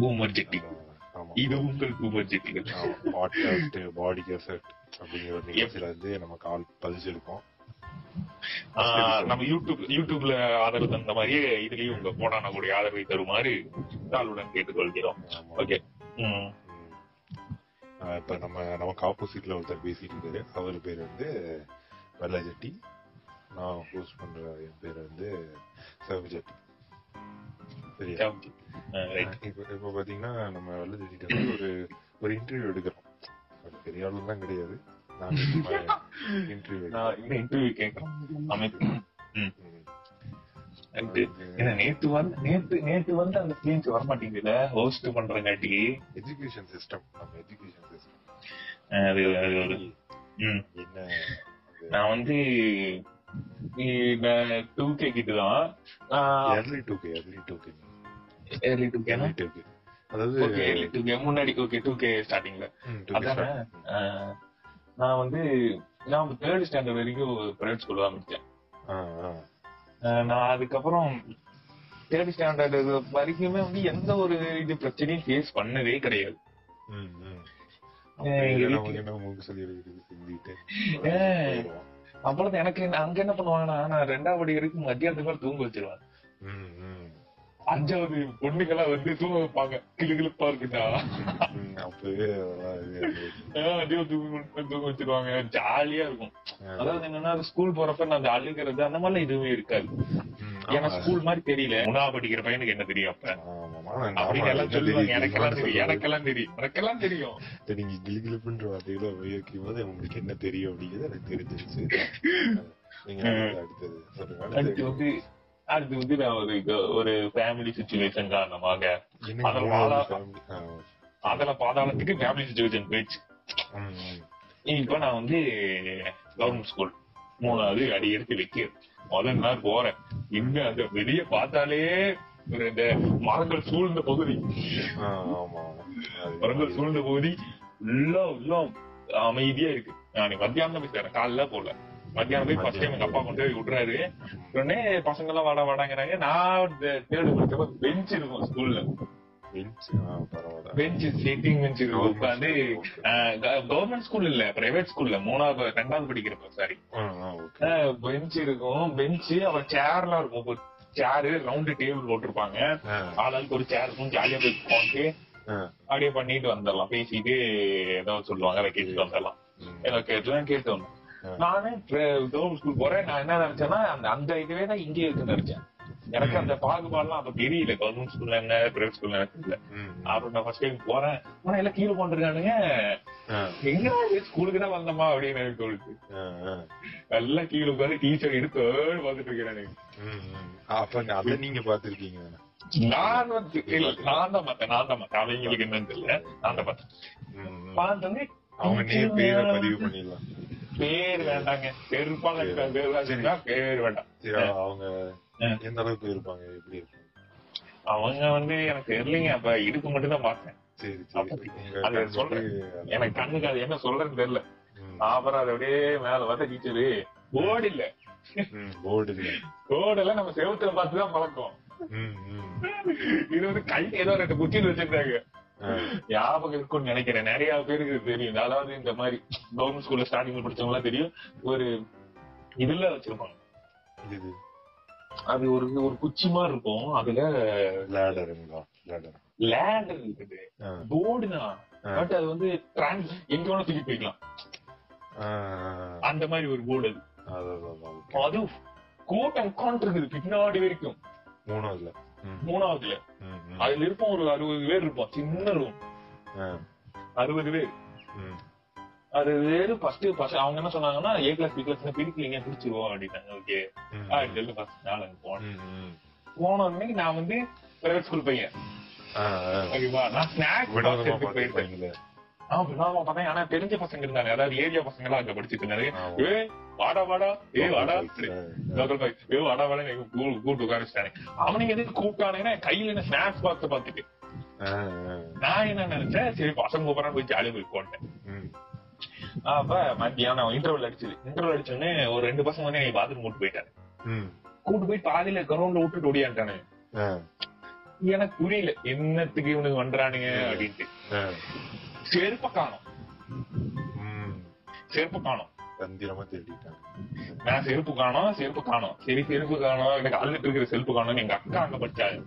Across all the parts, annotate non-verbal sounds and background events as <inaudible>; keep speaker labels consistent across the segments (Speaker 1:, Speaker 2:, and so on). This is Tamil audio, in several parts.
Speaker 1: பூமர் ஜெட்டி இது உங்கள் பூமர் ஜெட்டிகள்.
Speaker 2: பாட்காஸ்ட் பாடி கசட் அப்படிங்கிற நிகழ்ச்சியில வந்து நம்ம கால் பதிச்சிருக்கோம்
Speaker 1: நம்ம யூடியூப் யூடியூப்ல ஆதரவு தந்த மாதிரியே இதுலயும் உங்க போடான கூடிய ஆதரவை தருமாறு தாளுடன் கேட்டுக்கொள்கிறோம். ஓகே
Speaker 2: இப்ப நம்ம நமக்கு ஆப்போசிட்ல ஒருத்தர் பேசிட்டு இருக்காரு. அவர் பேர் வந்து வெள்ளஜெட்டி நான் ஹோஸ்ட் பண்ற என் பேர் வந்து சிவஜெட்டி சரியா? இப்ப பாத்தீங்கன்னா நம்ம வந்து ஒரு ஒரு இன்டர்வியூ எடுக்கிறோம். அது பெரிய ஆளு தான் கிடையாது <laughs> நான் இன்டர்வியூ
Speaker 1: இன்டர்வியூ கேட்கறேன் அமைப்பு. ம். நன்றி. ஏன்னா நேத்து வந்து நேத்து நேத்து வந்து அந்த ஃபீலிங்ஸ் வர மாட்டேங்குதுல ஹோஸ்ட் பண்றங்காட்டி.
Speaker 2: எஜுகேஷன் சிஸ்டம் நம்ம எஜுகேஷன் சிஸ்டம்
Speaker 1: அது அது ஒரு நான் வந்து டூ கே கிட்ட தான்
Speaker 2: early 2K, early 2K.
Speaker 1: Early two K
Speaker 2: early 2K. அதாவது
Speaker 1: ஏர்லி டூ கே முன்னாடி ஓகே டூ கே ஸ்டார்டிங்ல
Speaker 2: ம், 2K
Speaker 1: அதானே நான் வந்து நான் தேர்ட் ஸ்டாண்டர்ட் வரைக்கும் பிரைவேட் ஸ்கூல் தான் முடிச்சேன்
Speaker 2: ஆ, ஆ.
Speaker 1: அஹ் நான் அதுக்கப்புறம் தேர்ட் ஸ்டாண்டர்ட் வரைக்குமே வந்து எந்த ஒரு இது பிரச்சனையும் ஃபேஸ் பண்ணதே கிடையாது
Speaker 2: ம், ம்.
Speaker 1: ஏய்,
Speaker 2: அப்ப
Speaker 1: இருக்கு.
Speaker 2: நமக்கு என்ன மூக்கு சளி இருக்குது சிந்திட்டு
Speaker 1: ஏய்.
Speaker 2: போயிடுவோம்.
Speaker 1: அவ்வளவு எனக்கு அங்க என்ன பண்ணுவாங்கன்னா நான் ரெண்டாவது வரைக்கும் மத்தியானத்துக்கு தூங்க வச்சிருவேன். அஞ்சாவது பொண்ணுங்களா வந்து தூங்க வைப்பாங்க. கிளு கிளுப்பா அடியோ தூங்க வச்சிருவாங்க. ஜாலியா இருக்கும். அதாவது என்னன்னா ஸ்கூல் போறப்ப நான் அந்த அழுகிறது அந்த மாதிரிலாம் எதுவுமே இருக்காது. ஏன்னா. ஸ்கூல் மாதிரி தெரியல. மூணாவது படிக்கிற பையனுக்கு என்ன தெரியும் அப்ப? அப்படின்னு எல்லாம் சொல்லுவாங்க? எனக்கெல்லாம் தெரியும்? எனக்கெல்லாம் தெரியும். எனக்கெல்லாம் தெரியும்.
Speaker 2: நீங்க வார்த்தையில உபயோகிக்கும் போது உங்களுக்கு என்ன தெரியும் அப்படிங்கிறது எனக்கு தெரிஞ்சிருச்சு. <laughs> நீங்க அடுத்தது
Speaker 1: அடுத்து வந்து அடுத்து வந்து நான் ஒரு ஒரு ஃபேமிலி சுச்சுவேஷன் காரணமாக அதில் பாதாளத்துக்கு ஃபேமிலி சுச்சுவேஷன் போயிடுச்சு. இப்ப நான் வந்து கவர்மெண்ட் ஸ்கூல் மூணாவது அடி எடுத்து வைக்கிறேன். முதல் நாள் போறேன். இங்க அந்த வெளிய பார்த்தாலே ஒரு இந்த மரங்கள் சூழ்ந்த பகுதி. மரங்கள் சூழ்ந்த பகுதி. உள்ள உள்ள அமைதியா இருக்கு. நான் மத்தியானம் போய் சேரேன். காலைல போல மத்தியானம் போய் ஃபர்ஸ்ட் டைம் எங்க அப்பா கொண்டு போய் விடுறாரு. உடனே பசங்க எல்லாம் வாடா வாடாங்கிறாங்க. நான் தேர்டு படிச்சப்ப பெஞ்ச் இருக்கும் ஸ்கூல்ல. பெஞ்ச் சிட்டிங் பெஞ்ச் இருக்கும். உட்காந்து கவர்மெண்ட் ஸ்கூல் இல்ல பிரைவேட் ஸ்கூல்ல மூணாவது ரெண்டாவது படிக்கிறப்ப சாரி. பெஞ்ச் இருக்கும். பெஞ்ச் அப்புறம் சேர்லாம் இருக்கும். சேரு ரவுண்டு டேபிள் போட்டிருப்பாங்க. ஆளாளுக்கு ஒரு சேர் இருக்கும். ஜாலியா போய்
Speaker 2: ஆ,
Speaker 1: அப்படியே பண்ணிட்டு வந்துடலாம். பேசிட்டு ஏதாவது சொல்லுவாங்க கேட்டுட்டு வந்துடலாம். ஏதோ கேட்டுலாம் கேட்டு வந்தோம். நானே கவர்மெண்ட் ஸ்கூல் போறேன் நான் என்ன நினைச்சேன்னா அந்த அந்த இதுவே தான் இங்கே இருக்குன்னு நினைச்சேன். எனக்கு அந்த பாகுபாடுலாம் அப்ப தெரியல. கவர்மெண்ட் ஸ்கூல்ல என்ன பிரைவேட் ஸ்கூல்ல எனக்கு
Speaker 2: ம்.
Speaker 1: அப்புறம் நான் ஃபர்ஸ்ட் டைம் போறேன். ஆனா எல்லாம் கீழே போட்டுருக்கானுங்க. எங்க ஸ்கூலுக்கு தான் வந்தோமா? அப்படின்னு எனக்கு தோணுச்சு. எல்லாம் கீழே உட்காந்து டீச்சர் எடுத்து பாத்துட்டு இருக்கிறேன்.
Speaker 2: அப்ப அத நீங்க பாத்திருக்கீங்க
Speaker 1: நான் வந்து இல்ல, நான் தான் பார்த்தேன் நான் தான் பார்த்தேன். அவங்களுக்கு என்னன்னு தெரியல. நான் தான் பார்த்தேன்.
Speaker 2: அவங்க நேர் பேரை பதிவு பண்ணிடலாம்.
Speaker 1: பேர் வேண்டாங்க. பெருப்பாங்க பேர். பேர் வேண்டாம்.
Speaker 2: அவங்க. எந்த அளவுக்கு இருப்பாங்க? எப்படி இருப்பாங்க?
Speaker 1: அவங்க வந்து எனக்கு தெரியலைங்க. அப்ப இதுக்கு மட்டும் தான் பார்த்தேன் அது சொல்றேன். எனக்கு கண்ணுக்கு அது என்ன சொல்றேன்னு தெரியல. அப்புறம் அது அப்படியே மேல வந்த டீச்சரு. போர்டு இல்ல.
Speaker 2: போர்டு இல்ல.
Speaker 1: போர்டு எல்லாம் நம்ம செவுத்துல பார்த்து தான் பழக்கம். இது வந்து கை ஏதோ ரெண்டு குச்சியில் வச்சிருந்தாங்க. ஞாபகம் இருக்கும்னு நினைக்கிறேன். நிறைய பேருக்கு தெரியும். அதாவது இந்த மாதிரி கவர்மெண்ட் ஸ்கூல்ல ஸ்டார்டிங்ல படிச்சவங்க எல்லாம் தெரியும். ஒரு இதுல வச்சிருப்பாங்க. அது ஒரு ஒரு குச்சி மாதிரி இருக்கும். அதுல
Speaker 2: லேடர்
Speaker 1: லேண்டர் இருக்குது. போர்டு தான். பட் அது வந்து trans- எங்க வேணா தூக்கி போய்க்கலாம். அந்த மாதிரி ஒரு போர்டு அது. அது கூட்டம் உட்காந்து இருக்குது. பின்னாடி வரைக்கும்.
Speaker 2: மூணாவதுல.
Speaker 1: மூணாவதுல. அதுல இருப்போம் ஒரு அறுபது பேர் இருப்போம். சின்ன ரூம் அறுபது பேர். அது வேறு ஃபர்ஸ்ட் ஃபர்ஸ்ட் அவங்க என்ன சொன்னாங்கன்னா ஏ கிளாஸ் பி கிளாஸ் பிரிக்கலீங்க பிரிச்சிருவோம் அப்படின்னாங்க. ஓகே அப்படின்னு சொல்லி ஃபர்ஸ்ட் நாள் அங்க போனேன். போன உடனே நான் வந்து பிரைவேட் ஸ்கூல் பையன். ஓகேவா? நான் ஸ்நாக்ஸ்
Speaker 2: வினோதமா
Speaker 1: பாக்ஸ் போயிருக்கேன்
Speaker 2: பார்த்திருப்பாங்களே.
Speaker 1: ஆ வினோதமா பார்த்தேன். ஆனா தெரிஞ்ச பசங்க இருந்தாங்க. அதாவது ஏரியா பசங்க எல்லாம் அங்க படிச்சிட்டு
Speaker 2: ஆமா.
Speaker 1: ஏ வாடா வாடா. ஏ வாடா. லோக்கல் பாய். ஏ வாடா வாடா. எனக்கு கூ- கூட்டு உட்காரிச்சிட்டானே அவனுங்க எதுக்கு கூப்பிட்டானுங்கன்னா கையில என்ன ஸ்நாக்ஸ் பாக்ஸ்
Speaker 2: ஆ.
Speaker 1: நான் என்ன நினைச்சேன்? சரி பசங்க கூப்பிடறான்னு போய் ஜாலியா போய் போட்டேன் அப்ப மத்தியானம் இன்டர்வல் அடிச்சது. இன்டர்வல் அடிச்சோடனே ஒரு ரெண்டு பசங்க வந்து பாத்ரூம் கூட்டு போயிட்டாங்க.
Speaker 2: ம்.
Speaker 1: கூட்டு போய் பாதியில கிரவுண்ட்ல விட்டுட்டு ஓடியான்ட்டானு
Speaker 2: ஆ,
Speaker 1: எனக்கு புரியல. என்னத்துக்கு இவனுக்கு பண்றானுங்க அப்படின்ட்டு. செருப்ப காணும். செருப்பு காணும்.
Speaker 2: தந்திரமா தேடிட்டாங்க.
Speaker 1: நான் செருப்பு காணோம் செருப்பு காணோம். சரி செருப்பு காணோம். எனக்கு அழுட்டு இருக்கிற செருப்பு காணோம் எங்க அக்கா அங்க படிச்சாங்க.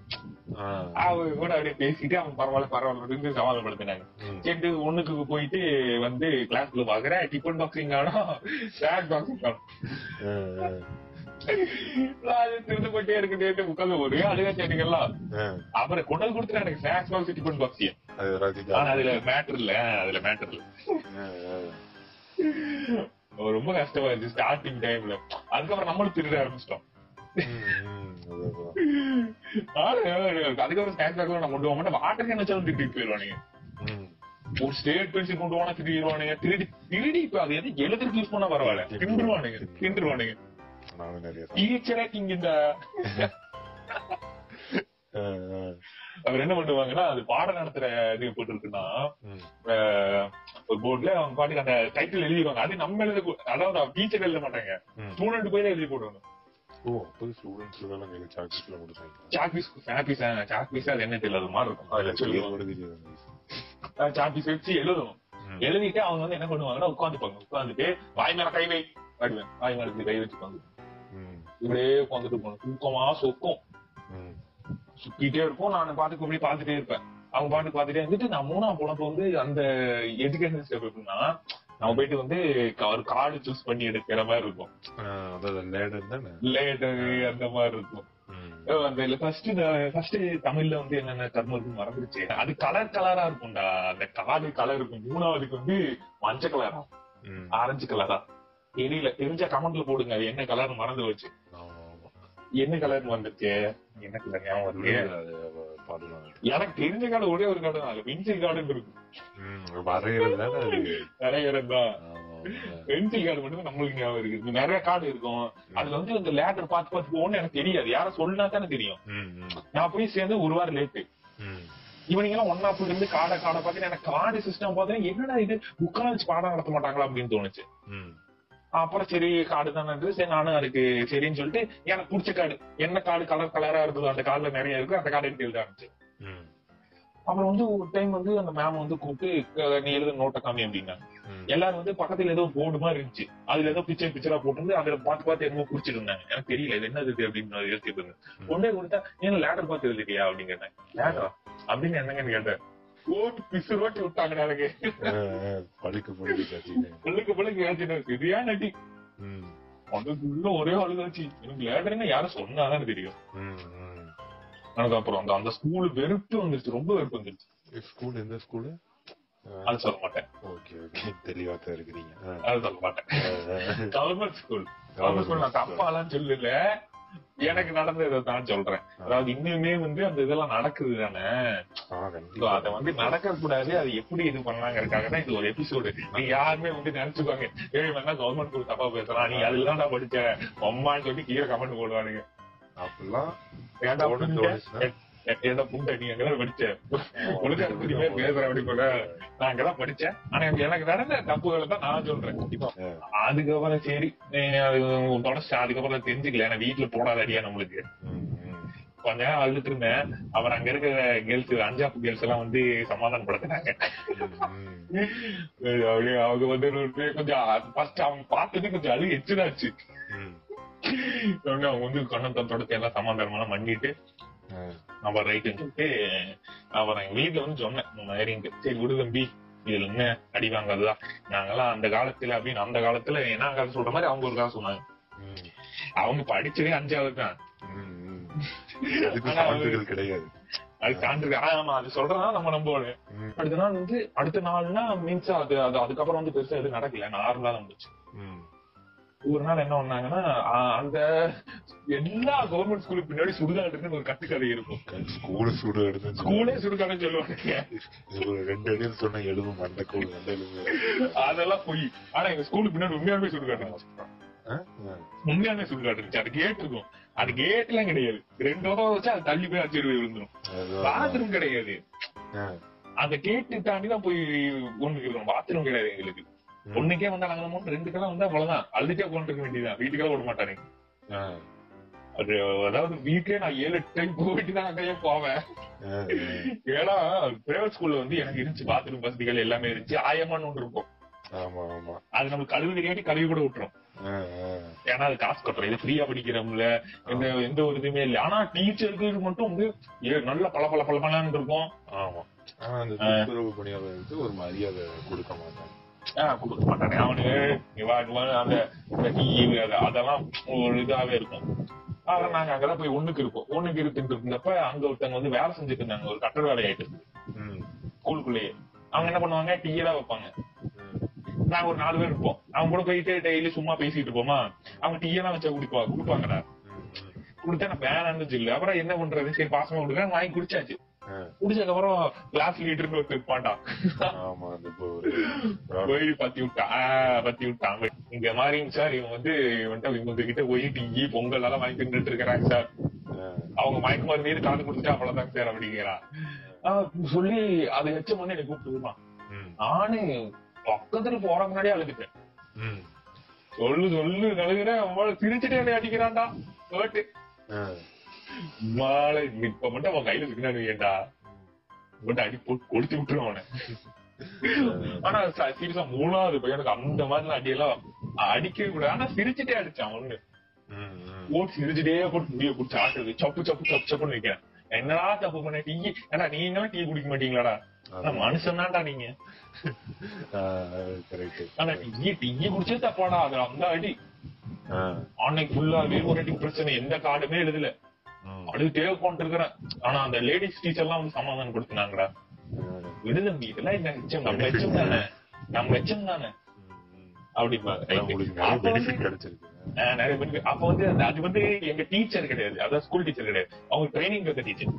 Speaker 2: ஆ.
Speaker 1: அவ கூட அப்படியே பேசிட்டு அவன் பரவாயில்ல பரவாயில்ல சமாதானப்படுத்தினாங்க. சரி ஒண்ணுக்கு போயிட்டு வந்து கிளாஸ்ல பாக்குறேன். டிஃபன் பாக்ஸிங் காணும் ஸ்நாக் பாக்ஸிங் காணும். திருந்து போயிட்டே இருக்கு உட்காந்து ஒரே. அப்புறம் கொண்டு கொடுத்துட்டு எனக்கு ஸ்நாக்ஸ் பாக்ஸ் டிஃபன் பாக்ஸ்
Speaker 2: அது ராஜி
Speaker 1: ஆனா அதுல மேட்டர் இல்ல அதுல மேட்டர் இல்ல. ரொம்ப கஷ்டமா இருந்துச்சு ஸ்டார்டிங் டைம்ல அதுக்கப்புறம் நம்மளும் திருட ஆரம்பிச்சிட்டோம். அதுக்கப்புறம் ஸ்நாக்ஸ் பாக்ஸ் நம்ம கொண்டு போக மாட்டோம். வாட்டர் கேன் வச்சாலும் திட்டிட்டு போயிடுவானுங்க. ஒரு ஸ்டேட் பென்சில் கொண்டு போனா திருடிடுவானுங்க திருடி திருடி இப்ப அது எது? எழுதுறதுக்கு யூஸ் பண்ணா பரவாயில்ல. திண்டுருவானுங்க திண்டுருவானுங்க டீச்சரே
Speaker 2: ஆ.
Speaker 1: அவர் என்ன பண்ணுவாங்கன்னா அது பாடம் நடத்துற இது போட்டு இருக்குன்னா
Speaker 2: ம்.
Speaker 1: ஒரு போர்டுல அவங்க பாட்டுக்கு அந்த டைட்டில் எழுதிடுவாங்க அது நம்ம எழுத அதாவது டீச்சர் எழுத மாட்டாங்க. ஸ்டூடெண்ட் போய் தான் எழுதி போடணும்
Speaker 2: ஓ அப்போ ஸ்டூடெண்ட்ஸ் எல்லாம் கையில கொடுத்தாங்க.
Speaker 1: அது என்ன தெரியல அது மாதிரி இருக்கும். அதுல
Speaker 2: தெரியாது.
Speaker 1: சாக்பீஸ் வச்சு எழுதணும். எழுதிட்டு அவங்க வந்து என்ன பண்ணுவாங்கன்னா உட்காந்துப்பாங்க. உட்காந்துட்டு வாய் மேல கை வை. வாய் மேல கை வச்சு உட்காந்து
Speaker 2: ம்.
Speaker 1: இப்படியே உட்காந்துட்டு போகணும். தூக்கமா சொக்கும். சுத்திட்டே இருக்கும் நான் பாட்டுக்கு இப்படி பாத்துட்டே இருப்பேன். அவங்க பாட்டுக்கு பாத்துட்டே இருந்துட்டு நான் மூணாம் போனப்ப வந்து அந்த எஜுகேஷன் ஸ்டெப் எப்படின்னா நம்ம போயிட்டு வந்து ஒரு கார்டு சூஸ் பண்ணி எடுக்கிற மாதிரி இருக்கும்.
Speaker 2: லேடர்
Speaker 1: அந்த மாதிரி இருக்கும். அந்த ஃபர்ஸ்ட் ஃபர்ஸ்ட் தமிழ்ல வந்து என்னென்ன கர்மம் இருக்கு மறந்துருச்சு. அது கலர் கலரா இருக்கும்டா. அந்த கார்டு கலர் இருக்கும். மூணாவதுக்கு வந்து மஞ்சள் கலரா. ஆரஞ்சு கலரா தெரியல. தெரிஞ்ச கமெண்ட்ல போடுங்க. அது என்ன கலர் மறந்து வச்சு. என்ன கலர் வந்துச்சு? என்ன கலர் ஞாபகம்
Speaker 2: அது.
Speaker 1: எனக்கு தெரிஞ்ச கார்டு ஒரே ஒரு கார்டு தான். அது பென்சில் கார்டுன்னு இருக்கும்.
Speaker 2: ம். வரைகிறது தானே அது.
Speaker 1: பென்சில் கார்டு மட்டும் நம்மளுக்கு ஞாபகம் இருக்கு நிறைய கார்டு இருக்கும். அதுல வந்து இந்த லேட்டர் பார்த்து பார்த்து போகணும்னு எனக்கு தெரியாது. யாரும் சொன்னா தானே தெரியும். நான் போய் சேர்ந்து ஒரு வாரம் லேட்டு. இவனுங்க எல்லாம் ஒன்னா போய் இருந்து காடை காடை பார்த்து எனக்கு கார்டு சிஸ்டம் பார்த்தேன் என்னடா இது? புக்கெல்லாம் வச்சு பாடம் நடத்த மாட்டாங்களா அப்படின்னு தோணுச்சு. அப்புறம் சரி கார்டு தானே சரி நானும் அதுக்கு சரின்னு சொல்லிட்டு எனக்கு பிடிச்ச கார்டு என்ன கார்டு கலர் கலரா இருக்குதோ அந்த கார்டுல நிறைய இருக்கு. அந்த கார்டு எடுத்து எழுத ஆரம்பிச்சு. அப்புறம் வந்து ஒரு டைம் வந்து அந்த மேம் வந்து கூப்பிட்டு "க- நீ எழுத நோட்டை காமி அப்படின்னா
Speaker 2: ம்.
Speaker 1: எல்லாரும் வந்து பக்கத்துல ஏதோ போர்டு மாதிரி இருந்துச்சு. அதுல ஏதோ பிக்சர் பிக்சரா போட்டு அதுல பார்த்து பார்த்து என்னமோ குறிச்சிட்டு இருந்தாங்க. எனக்கு தெரியல இது என்னது இது அப்படின்னு யோசிச்சுட்டு இருந்தேன். கொண்டே கொடுத்தா ஏன் லேட்டர் பார்த்து எழுதிட்டியா? அப்படின்னு கேட்டேன் லேட்டரா அப்படின்னு என்னங்கன்னு கேட்டேன். ஓட்டு பிசு ரோட்டி விட்டாங்க எனக்கு.
Speaker 2: பழுக்கு பழுக்கு
Speaker 1: பள்ளுக்கு ஏற்றின சரியா நட்டி
Speaker 2: ம்.
Speaker 1: அதுக்குள்ள ஒரே அழுகாச்சு எனக்கு லேட்டர்னு யாரும் சொன்னாதான் தெரியும். எனக்கு அப்புறம் அந்த அந்த ஸ்கூல் வெறுப்பு வந்துருச்சு. ரொம்ப வெறுப்பு வந்துருச்சு.
Speaker 2: ஸ்கூல் எந்த ஸ்கூலு
Speaker 1: அது சொல்ல மாட்டேன்.
Speaker 2: Okay okay. தெளிவா தான் இருக்கிறீங்க.
Speaker 1: அது சொல்ல மாட்டேன். கவர்மெண்ட் ஸ்கூல் கவர்மெண்ட் ஸ்கூல் நான் தப்பாலாம் சொல்லல. எனக்கு நடந்ததை தான் சொல்றேன். அதாவது இன்னுமே வந்து அந்த இதெல்லாம் நடக்குது தானே. அத வந்து நடக்க கூடாது அது எப்படி இது பண்ணலாங்கிறதுக்காக தான் இது ஒரு எபிசோடு நீங்க யாருமே வந்து நினைச்சுப்பாங்க ஏய் வேணா கவர்மெண்ட் ஸ்கூல் தப்பா பேசுறான்? நீ அதுல தான் படிச்ச? அம்மான்னு சொல்லி கீழே கமெண்ட் போடுவானுங்க.
Speaker 2: அப்படிலாம் தோணு-
Speaker 1: புண்டை? நீ அங்கதான் படிச்ச உனக்கு அதை பத்தி பேர் பேசுற அப்படி போல நான் அங்கதான் படிச்சேன் ஆனா எனக்கு நடந்த தப்புகளை தான் நான் சொல்றேன்
Speaker 2: ஆ.
Speaker 1: அதுக்கப்புறம் சரி அது தொடச்சு அதுக்கப்புறம் தெரிஞ்சுக்கல ஏன்னா வீட்டுல போடாத அடியா நம்மளுக்கு. கொஞ்ச நேரம் அழுதுட்டு இருந்தேன் அப்புறம் அங்க இருக்கிற கேர்ள்ஸ் அஞ்சாப்பு கேர்ள்ஸ் எல்லாம் வந்து சமாதானப்படுத்தினாங்க. அப்படியே அவங்க வந்து கொஞ்சம் ஃபர்ஸ்ட் அவங்க பார்த்தது கொஞ்சம் அழு எச்சுதாச்சு அவங்க வந்து கண்ணம் தொடர்ச்சி எல்லாம் சமாதானமெல்லாம் பண்ணிட்டு நம்ம ரைட்டுன்னு சொல்லிட்டு அப்புறம் எங்க வீட்டுல வந்து சொன்னேன். இந்த மாதிரின்ட்டு சரி விடு தம்பி. இதுல என்ன அடி வாங்காததா நாங்கெல்லாம் அந்த காலத்துல அப்படின்னு அந்த காலத்துல என்ன கதை சொல்ற மாதிரி அவங்க ஒரு கதை சொன்னாங்க. அவங்க படிச்சதே அஞ்சாவது தான்.
Speaker 2: கிடையாது.
Speaker 1: அது சான்று ஆமா அது சொல்றதா நம்ம நம்புவோம் அடுத்த நாள் வந்து அடுத்த நாள்னா மீன்ஸ் அது அது அதுக்கப்புறம் வந்து பெருசா எதுவும் நடக்கல. நார்மலா தான் இருந்துச்சு
Speaker 2: ம்.
Speaker 1: ஒரு நாள் என்ன பண்ணாங்கன்னா அந்த எல்லா கவர்மெண்ட் ஸ்கூலுக்கு பின்னாடி சுடுகாடுன்னு ஒரு கட்டுக்கதை இருக்கும்.
Speaker 2: ஸ்கூலு சூடு எடுத்து
Speaker 1: ஸ்கூலே சுடுகாடுன்னு சொல்லுவாங்க.
Speaker 2: ரெண்டு அடியில் சொன்ன எலும்பு மண்டை எலும்பு
Speaker 1: அதெல்லாம் போய். ஆனா எங்க ஸ்கூலுக்கு பின்னாடி சுடுகாடு இருந்துச்சு
Speaker 2: ஆ? ஆ.
Speaker 1: உண்மையாலுமே சுடுகாடு இருந்துச்சு. அது கேட் இருக்கும். அது கேட் எல்லாம் கிடையாது. ரெண்டு வருஷம் வச்சு அது தள்ளி போய் அடிச்சு விழுந்துரும். பாத்ரூம் கிடையாது. அந்த கேட்டு தாண்டி தான் போய் ஒண்ணு இருக்கணும் பாத்ரூம் கிடையாது எங்களுக்கு. ஒண்ணுக்கே வந்தா நாங்க ரெண்டுக்கெல்லாம் வந்தா அவ்வளவுதான். அழுதுட்டே கொண்டு வேண்டியதுதான். வீட்டுக்கெல்லாம் விட. அது அதாவது வீக்கே நான் ஏழு டைம் போயிட்டு தான் அங்கேயே போவேன். ஏன்னா பிரைவேட் ஸ்கூல்ல வந்து எனக்கு இருந்துச்சு. பாத்ரூம் வசதிகள் எல்லாமே இருந்துச்சு. ஆயமான்னு ஒன்று இருக்கும்.
Speaker 2: ஆமா ஆமா.
Speaker 1: அது நமக்கு கழுவு தெரியாட்டி கழுவி கூட விட்டுரும். ஏன்னா அது காசு கட்டுறோம். இது ஃப்ரீயா படிக்கிறோம்ல. எந்த எந்த ஒரு இதுவுமே இல்லை. ஆனா டீச்சருக்கு மட்டும் வந்து நல்ல பல பல பல இருக்கும்.
Speaker 2: ஆமா. ஆனா அந்த ஒரு மரியாதை கொடுக்க மாட்டாங்க.
Speaker 1: கொடுக்க மாட்டானே. வா, அந்த அதெல்லாம் ஒரு இதாவே இருக்கும். அதான் நாங்க அங்கதான் போய் ஒண்ணுக்கு இருப்போம் ஒண்ணுக்கு இருக்குன்னு இருந்தப்ப அங்க ஒருத்தங்க வந்து வேலை செஞ்சுட்டு இருந்தாங்க. ஒரு கட்டட வேலை ஆயிட்டு ஸ்கூலுக்குள்ளேயே. அவங்க என்ன பண்ணுவாங்க? டீ தான் வைப்பாங்க. நாங்க ஒரு நாலு பேர் இருப்போம். அவங்க கூட போயிட்டு டெய்லி சும்மா பேசிட்டு இருப்போமா? அவங்க டீ எல்லாம் வச்சா குடிப்பா குடுப்பாங்கடா. குடுத்தா நான் வேணான்னு சொல்லு அப்புறம் என்ன பண்றது? சரி பாசமா கொடுக்க வாங்கி குடிச்சாச்சு.
Speaker 2: ஆ,
Speaker 1: குடிச்சதுக்கு அப்புறம் கிளாஸ் லீடர்னு ஒருத்தர் இருப்பான்டா போய் பத்தி விட்டான் பத்தி விட்டான் இங்க மாதிரிங்க சார் இவங்க வந்து இவன்ட்ட இவங்க கிட்ட போய் டீ பொங்கல் எல்லாம் வாங்கி தின்னுட்டு இருக்கிறாங்க சார். அவங்க மயக்க மருந்து மீது காது கொடுத்துட்டு அவ்வளவுதாங்க சார் அப்படிங்கிறான். சொல்லி அதை வச்ச முன்னே எனக்கு கூப்பிட்டு வருவான்.
Speaker 2: ம்,
Speaker 1: நானு பக்கத்துல போற முன்னாடியே அழுதுட்டேன். சொல்லு சொல்லு அழுகிறேன் அவன் சிரிச்சுட்டே என்னை அடிக்கிறான்டா. மாலை இப்ப மட்டும் அவன் கையில இருக்குன்னு ஏண்டா மட்டும் அடி போட்டு கொளுத்தி விட்டுருவான் அவனை. ஆனா சீரியஸா மூணாவது பையனுக்கு அந்த மாதிரி அடியெல்லாம் அடிக்கவே கூடாது. ஆனா சிரிச்சுட்டே அடிச்சான் ஒண்ணு. போட்டு சிரிச்சுட்டே போட்டு முடிய குடிச்சு ஆட்டுறது சப்பு சப்பு சப்பு சப்புன்னு வைக்கிறேன் என்னடா தப்பு பண்ண டீ ஏன்னா நீ என்ன டீ குடிக்க மாட்டீங்களாடா? ஆனா மனுஷன் தான்டா நீங்க. ஆனா டீ டீ குடிச்சே தப்பாடா. அது அந்த அடி. அன்னைக்கு ஃபுல்லாவே ஒரு அடி பிரச்சனை. எந்த கார்டுமே எழுதல. உட்காந்துட்டு இருக்கிறேன் ஆனா அந்த லேடிஸ் டீச்சர் எல்லாம் வந்து சமாதானம் கொடுத்துனாங்கடா
Speaker 2: ஆ,
Speaker 1: விடுதம்பி இதெல்லாம் என்ன மிச்சம் நம்ம மிச்சம் தானே. நம்ம மிச்சம் தானே.
Speaker 2: நிறைய
Speaker 1: பேருக்கு அப்ப வந்து அது வந்து எங்க டீச்சர் கிடையாது. அதான் ஸ்கூல் டீச்சர் கிடையாது. அவங்க ட்ரைனிங் இருக்க teacher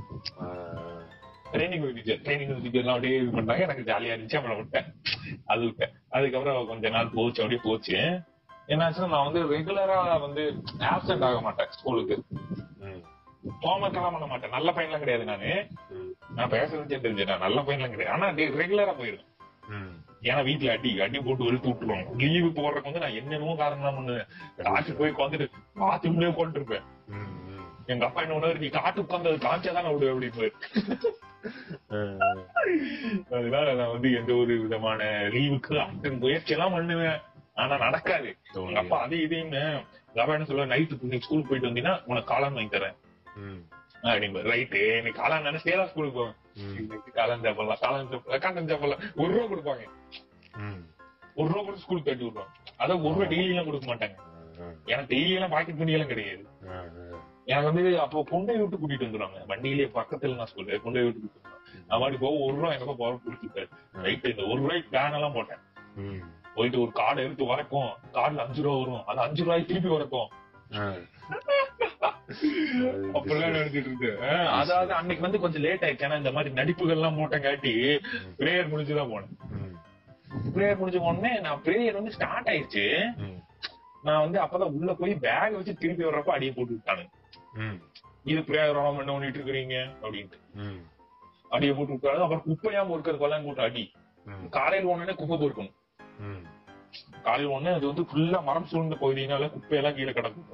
Speaker 1: training teacher training teacher எல்லாம் அப்படியே இது பண்ணாங்க. எனக்கு ஜாலியா இருந்துச்சு. அவளை விட்டேன். அது விட்டேன். அதுக்கப்புறம் கொஞ்ச நாள் போச்சு. அப்படியே போச்சு. என்னாச்சுன்னா நான் வந்து ரெகுலரா வந்து ஆப்சென்ட் ஆக மாட்டேன் ஸ்கூலுக்கு ஹோம்ஒர்க் பண்ண மாட்டேன். நல்ல பையன்லாம் கிடையாது நானு. நான் பேசுறதே தெரிஞ்சு நான் நல்ல பையன்லாம் கிடையாது. ஆனா ரெகுலரா போயிருவேன். ஏன்னா வீட்டுல அடி அடி போட்டு வெளுத்து விட்டுருவாங்க. லீவு போடுறதுக்கு வந்து நான் என்னென்னமோ காரணம் பண்ணுவேன். காட்டுக்கு போய் உட்காந்துட்டு பாத்ரூம்லயே உட்காந்துருப்பேன்
Speaker 2: ம், ம்.
Speaker 1: எங்க அப்பா என்ன உணவு நீ காட்டு உட்காந்து காய்ச்சாதான் விடு அப்படின்னு அதனால நான் வந்து எந்த ஒரு விதமான லீவுக்கு அட்டன் முயற்சி எல்லாம் பண்ணுவேன். ஆனா நடக்காது. எங்க அப்பா அது இதையுமே எங்க அப்பா என்ன சொல்லுவா நைட்டு நீ ஸ்கூலுக்கு போயிட்டு வந்தீங்கன்னா உனக்கு காளான் வாங்கி தரேன். அப்படின்னு ரைட்டு எனக்கு காளான் நினைச்சே தான் ஸ்கூலுக்கு போவேன். காளான் சாப்பிடலாம் காளான் சாப்பிடலாம் காளான் சாப்பிடலாம் ஒரு ரூபா கொடுப்பாங்க. ஒரு ரூபா கூட ஸ்கூலுக்கு கட்டி விடுவாங்க. அதான் ஒரு ரூபா டெய்லி எல்லாம் கொடுக்க மாட்டாங்க. எனக்கு டெய்லி எல்லாம் பாக்கெட் பண்ணி எல்லாம் கிடையாது. எனக்கு வந்து அப்போ கொண்டை விட்டு கூட்டிட்டு வந்துருவாங்க. வண்டியிலேயே பக்கத்துல நான் சொல்றேன் கொண்டை விட்டு கூட்டிட்டு நான் மாதிரி போக ஒரு ரூபா எனக்கு போற கொடுத்துட்டாரு ரைட் இந்த ஒரு ரூபாய்க்கு பிளான் எல்லாம் போட்டேன். போயிட்டு ஒரு கார்டு எடுத்து வரைக்கும். கார்டுல அஞ்சு ரூபா வரும். அது அஞ்சு ரூபாய்க்கு திருப்பி வரைக்கும். <laughs> <laughs>
Speaker 2: ஆ.
Speaker 1: அப்பெல்லாம் நினைச்சிட்டு இருக்கு அஹ் அதாவது அன்னைக்கு வந்து கொஞ்சம் லேட் ஆயிடுச்சு. ஏன்னா இந்த மாதிரி நடிப்புகள் எல்லாம் போட்டங்காட்டி பிரேயர் முடிஞ்சுதான் போனேன். பிரேயர் முடிஞ்ச உடனே நான் பிரேயர் வந்து ஸ்டார்ட் ஆயிடுச்சு. நான் வந்து அப்பதான் உள்ள போய் பேக் வச்சு திருப்பி வர்றப்ப அடியை போட்டு விட்டானுங்க
Speaker 2: ம்,
Speaker 1: இது பிரேயர் என்ன பண்ணிட்டு இருக்கிறீங்க? அப்படின்ட்டு. அடியை போட்டு விட்டாரு அப்புறம் குப்பையாம இருக்கிறதுக்கெல்லாம் போட்டு அடி. காலையில் ஒண்ணே குப்பை பொறுக்கணும்.
Speaker 2: ம்.
Speaker 1: காலையில் ஒண்ணு அது வந்து ஃபுல்லா மரம் சூழ்ந்த பகுதியினால குப்பையெல்லாம் கீழே கிடக்கும்.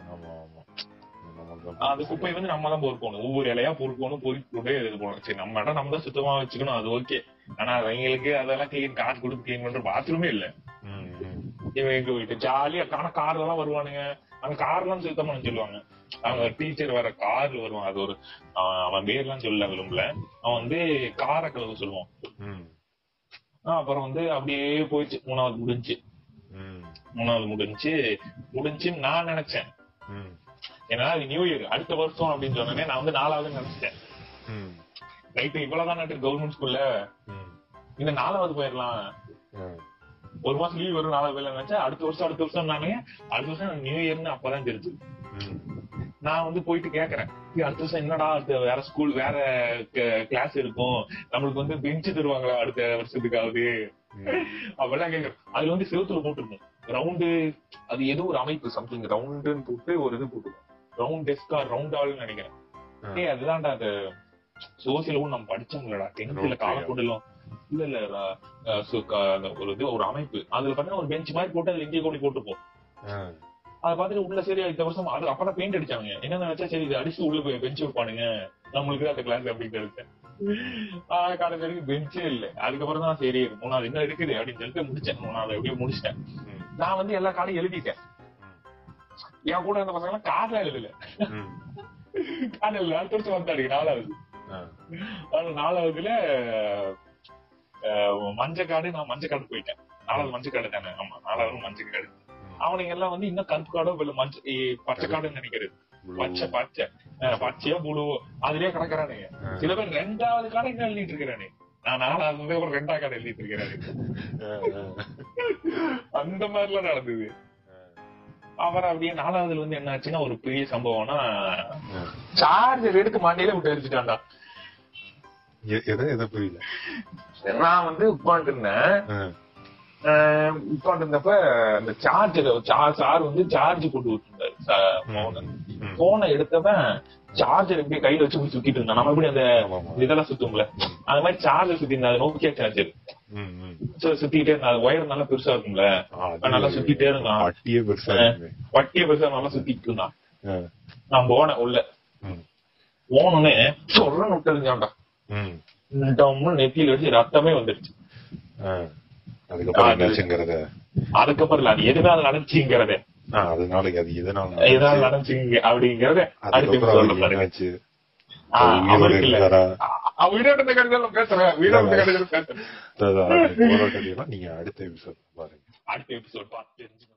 Speaker 1: அந்த குப்பையை வந்து நம்ம தான் பொறுக்கணும். ஒவ்வொரு இலையா பொறுக்கணும் பொறுக்கிட்டே இது போகணும் சரி நம்ம இடம் நம்ம சுத்தமா வச்சுக்கணும் அது ஓகே ஆனா அவங்களுக்கு அதெல்லாம் கிளீன் காசு கொடுத்து கிளீன் பண்ற பாத்ரூமே இல்ல. இவன் எங்க போயிட்டு ஜாலியா ஆனா கார்ல எல்லாம் வருவானுங்க. அந்த கார்லாம் சுத்தமா சொல்லுவாங்க. அவங்க டீச்சர் வர கார்ல வருவான். அது ஒரு அவன் அவன் பேர்லாம் சொல்ல விரும்பல அவன் வந்து காரை கழுவ சொல்லுவான். அப்புறம் வந்து அப்படியே போயிடுச்சு. மூணாவது முடிஞ்சு. மூணாவது முடிஞ்சு முடிஞ்சுன்னு நான் நினைச்சேன். ஏன்னா அது நியூ இயர் அடுத்த வருஷம் அப்படின்னு சொன்னேனே நான் வந்து நாலாவது நினைச்சிட்டேன்.
Speaker 2: ம்,
Speaker 1: ரைட்டு இவ்வளவுதான் நாட்டு கவர்மெண்ட் ஸ்கூல்ல. இந்த நாலாவது போயிடலாம். ஒரு மாசம் லீவ் வரும் நாலாவது போயிடலாம் நினைச்சா அடுத்த வருஷம் அடுத்த வருஷம் நானே அடுத்த வருஷம் நியூ இயர்னு அப்பதான் தெரிஞ்சு. நான் வந்து போயிட்டு கேக்குறேன். "ஏய், அடுத்த வருஷம் என்னடா அடுத்த வேற ஸ்கூல் வேற கிளாஸ் இருக்கும். நம்மளுக்கு வந்து பெஞ்சு தருவாங்களா அடுத்த வருஷத்துக்காவது?
Speaker 2: ம்.
Speaker 1: அப்பெல்லாம் கேக்குறேன். அதுல வந்து செவுத்துல போட்டிருக்கும் ரவுண்டு அது ஏதோ ஒரு அமைப்பு சம்திங் ரவுண்டுன்னு போட்டு ஒரு இது போட்டுருக்கும் ரவுண்ட் டெஸ்கா ரவுண்ட் ஆல்னு நினைக்கிறேன். ஏய் அதுதான்டா அது. சோசியலும் நம்ம படிச்சோம்லடா. டென்த்ல காலப்போடலும் இல்ல இல்ல ஒரு இது ஒரு அமைப்பு. அதுல பாத்தீங்கன்னா ஒரு பெஞ்ச் மாதிரி போட்டு அதுல இங்கே கூடி போட்டுப்போம். அதை பார்த்துட்டு உள்ள சரி இந்த வருஷம் அது அப்பதான் பெயிண்ட் அடிச்சாங்க என்ன நினைச்சா சரி இது அடிச்சு உள்ள போய் பெஞ்ச் வைப்பானுங்க. நம்மளுக்கு அந்த கிளாஸ் அப்படின்னு எடுத்தேன் கடைசி வரைக்கும் பெஞ்சே இல்ல. அதுக்கப்புறம் தான் சரி மூணாவது என்ன இருக்குது அப்படின்னு சொல்லிட்டு முடிச்சேன். மூணாவது எப்படியும் முடிச்சிட்டேன். நான் வந்து எல்லா காலையும் எழுதிட்டேன். என் கூட இருந்த பசங்க எல்லாம் கார்ல எழுதல எழுதல. அடுத்த வருஷம் வந்தாரு நாலாவது. நாலாவதுல அஹ், மஞ்சள் காடு நான் மஞ்சள் காடு போயிட்டேன். நாலாவது மஞ்சள் காடு தானே? ஆமா நாலாவது மஞ்சள் காடு.
Speaker 2: ம்.
Speaker 1: அவனுங்க எல்லாம் வந்து இன்னும் கருப்பு காடோ இல்ல மஞ்சள் ஏ, பச்சை காடுன்னு நினைக்கிறது. பச்சை பச்சை. பச்சையோ புழுவோ அதுலயே கிடக்குறானுங்க. சில பேர் ரெண்டாவது காடை இன்னும் எழுதிட்டு இருக்கிறானே நான் நாலாவது ரெண்டாவது காடை எழுதிட்டு
Speaker 2: ஆ.
Speaker 1: அந்த மாதிரிலாம் நடந்தது. அப்புறம் அப்படியே நாலாவதுல வந்து என்ன ஆச்சுன்னா ஒரு பெரிய சம்பவம்னா. சார்ஜர் எடுத்து மாட்டியில விட்டு எரிச்சுட்டான்டா
Speaker 2: எதை புரியல
Speaker 1: நான் வந்து உட்காந்துட்டு இருந்தேன். உட்காந்து இருந்தப்ப அந்த சார்ஜர் சார் வந்து சார்ஜ் போட்டு விட்டுருந்தாரு. போனை எடுத்தவன் சார்ஜர் எப்படி கையில வச்சு சுத்திட்டு இருந்தான் நம்ம எப்படி அந்த. இதெல்லாம் சுத்தும்ல அந்த மாதிரி சார்ஜர் சுத்தி இருந்தா நோக்கியா சார்ஜர். சுத்திட்டே இருந்தா ஒயர் நல்லா பெருசா இருக்கும்ல நல்லா சுத்திட்டே இருந்தான்
Speaker 2: அட்டியே பெருசா.
Speaker 1: வட்டிய பெருசா நல்லா சுத்திட்டு இருந்தான். நான் போனேன் உள்ள. போனோடனே
Speaker 2: ம்.
Speaker 1: டம்னு நெத்தியில வச்சு ரத்தமே வந்துருச்சு.
Speaker 2: அதுக்கப்புறம்
Speaker 1: இல்ல அது எதனால நடந்துச்சுங்கிறதே
Speaker 2: அதனால அது எதனால
Speaker 1: எதனால
Speaker 2: நடந்துச்சு?
Speaker 1: நடந்துச்சுங்க அப்படிங்கறத அடுத்த இருந்த கடைசியில பேசுறேன். உயிரோட இருந்த கடைசியில பேசுறேன்.
Speaker 2: நீங்க அடுத்த எபிசோட் பாருங்க.
Speaker 1: அடுத்த எபிசோட் பார்த்து தெரிஞ்சுக்கோங்க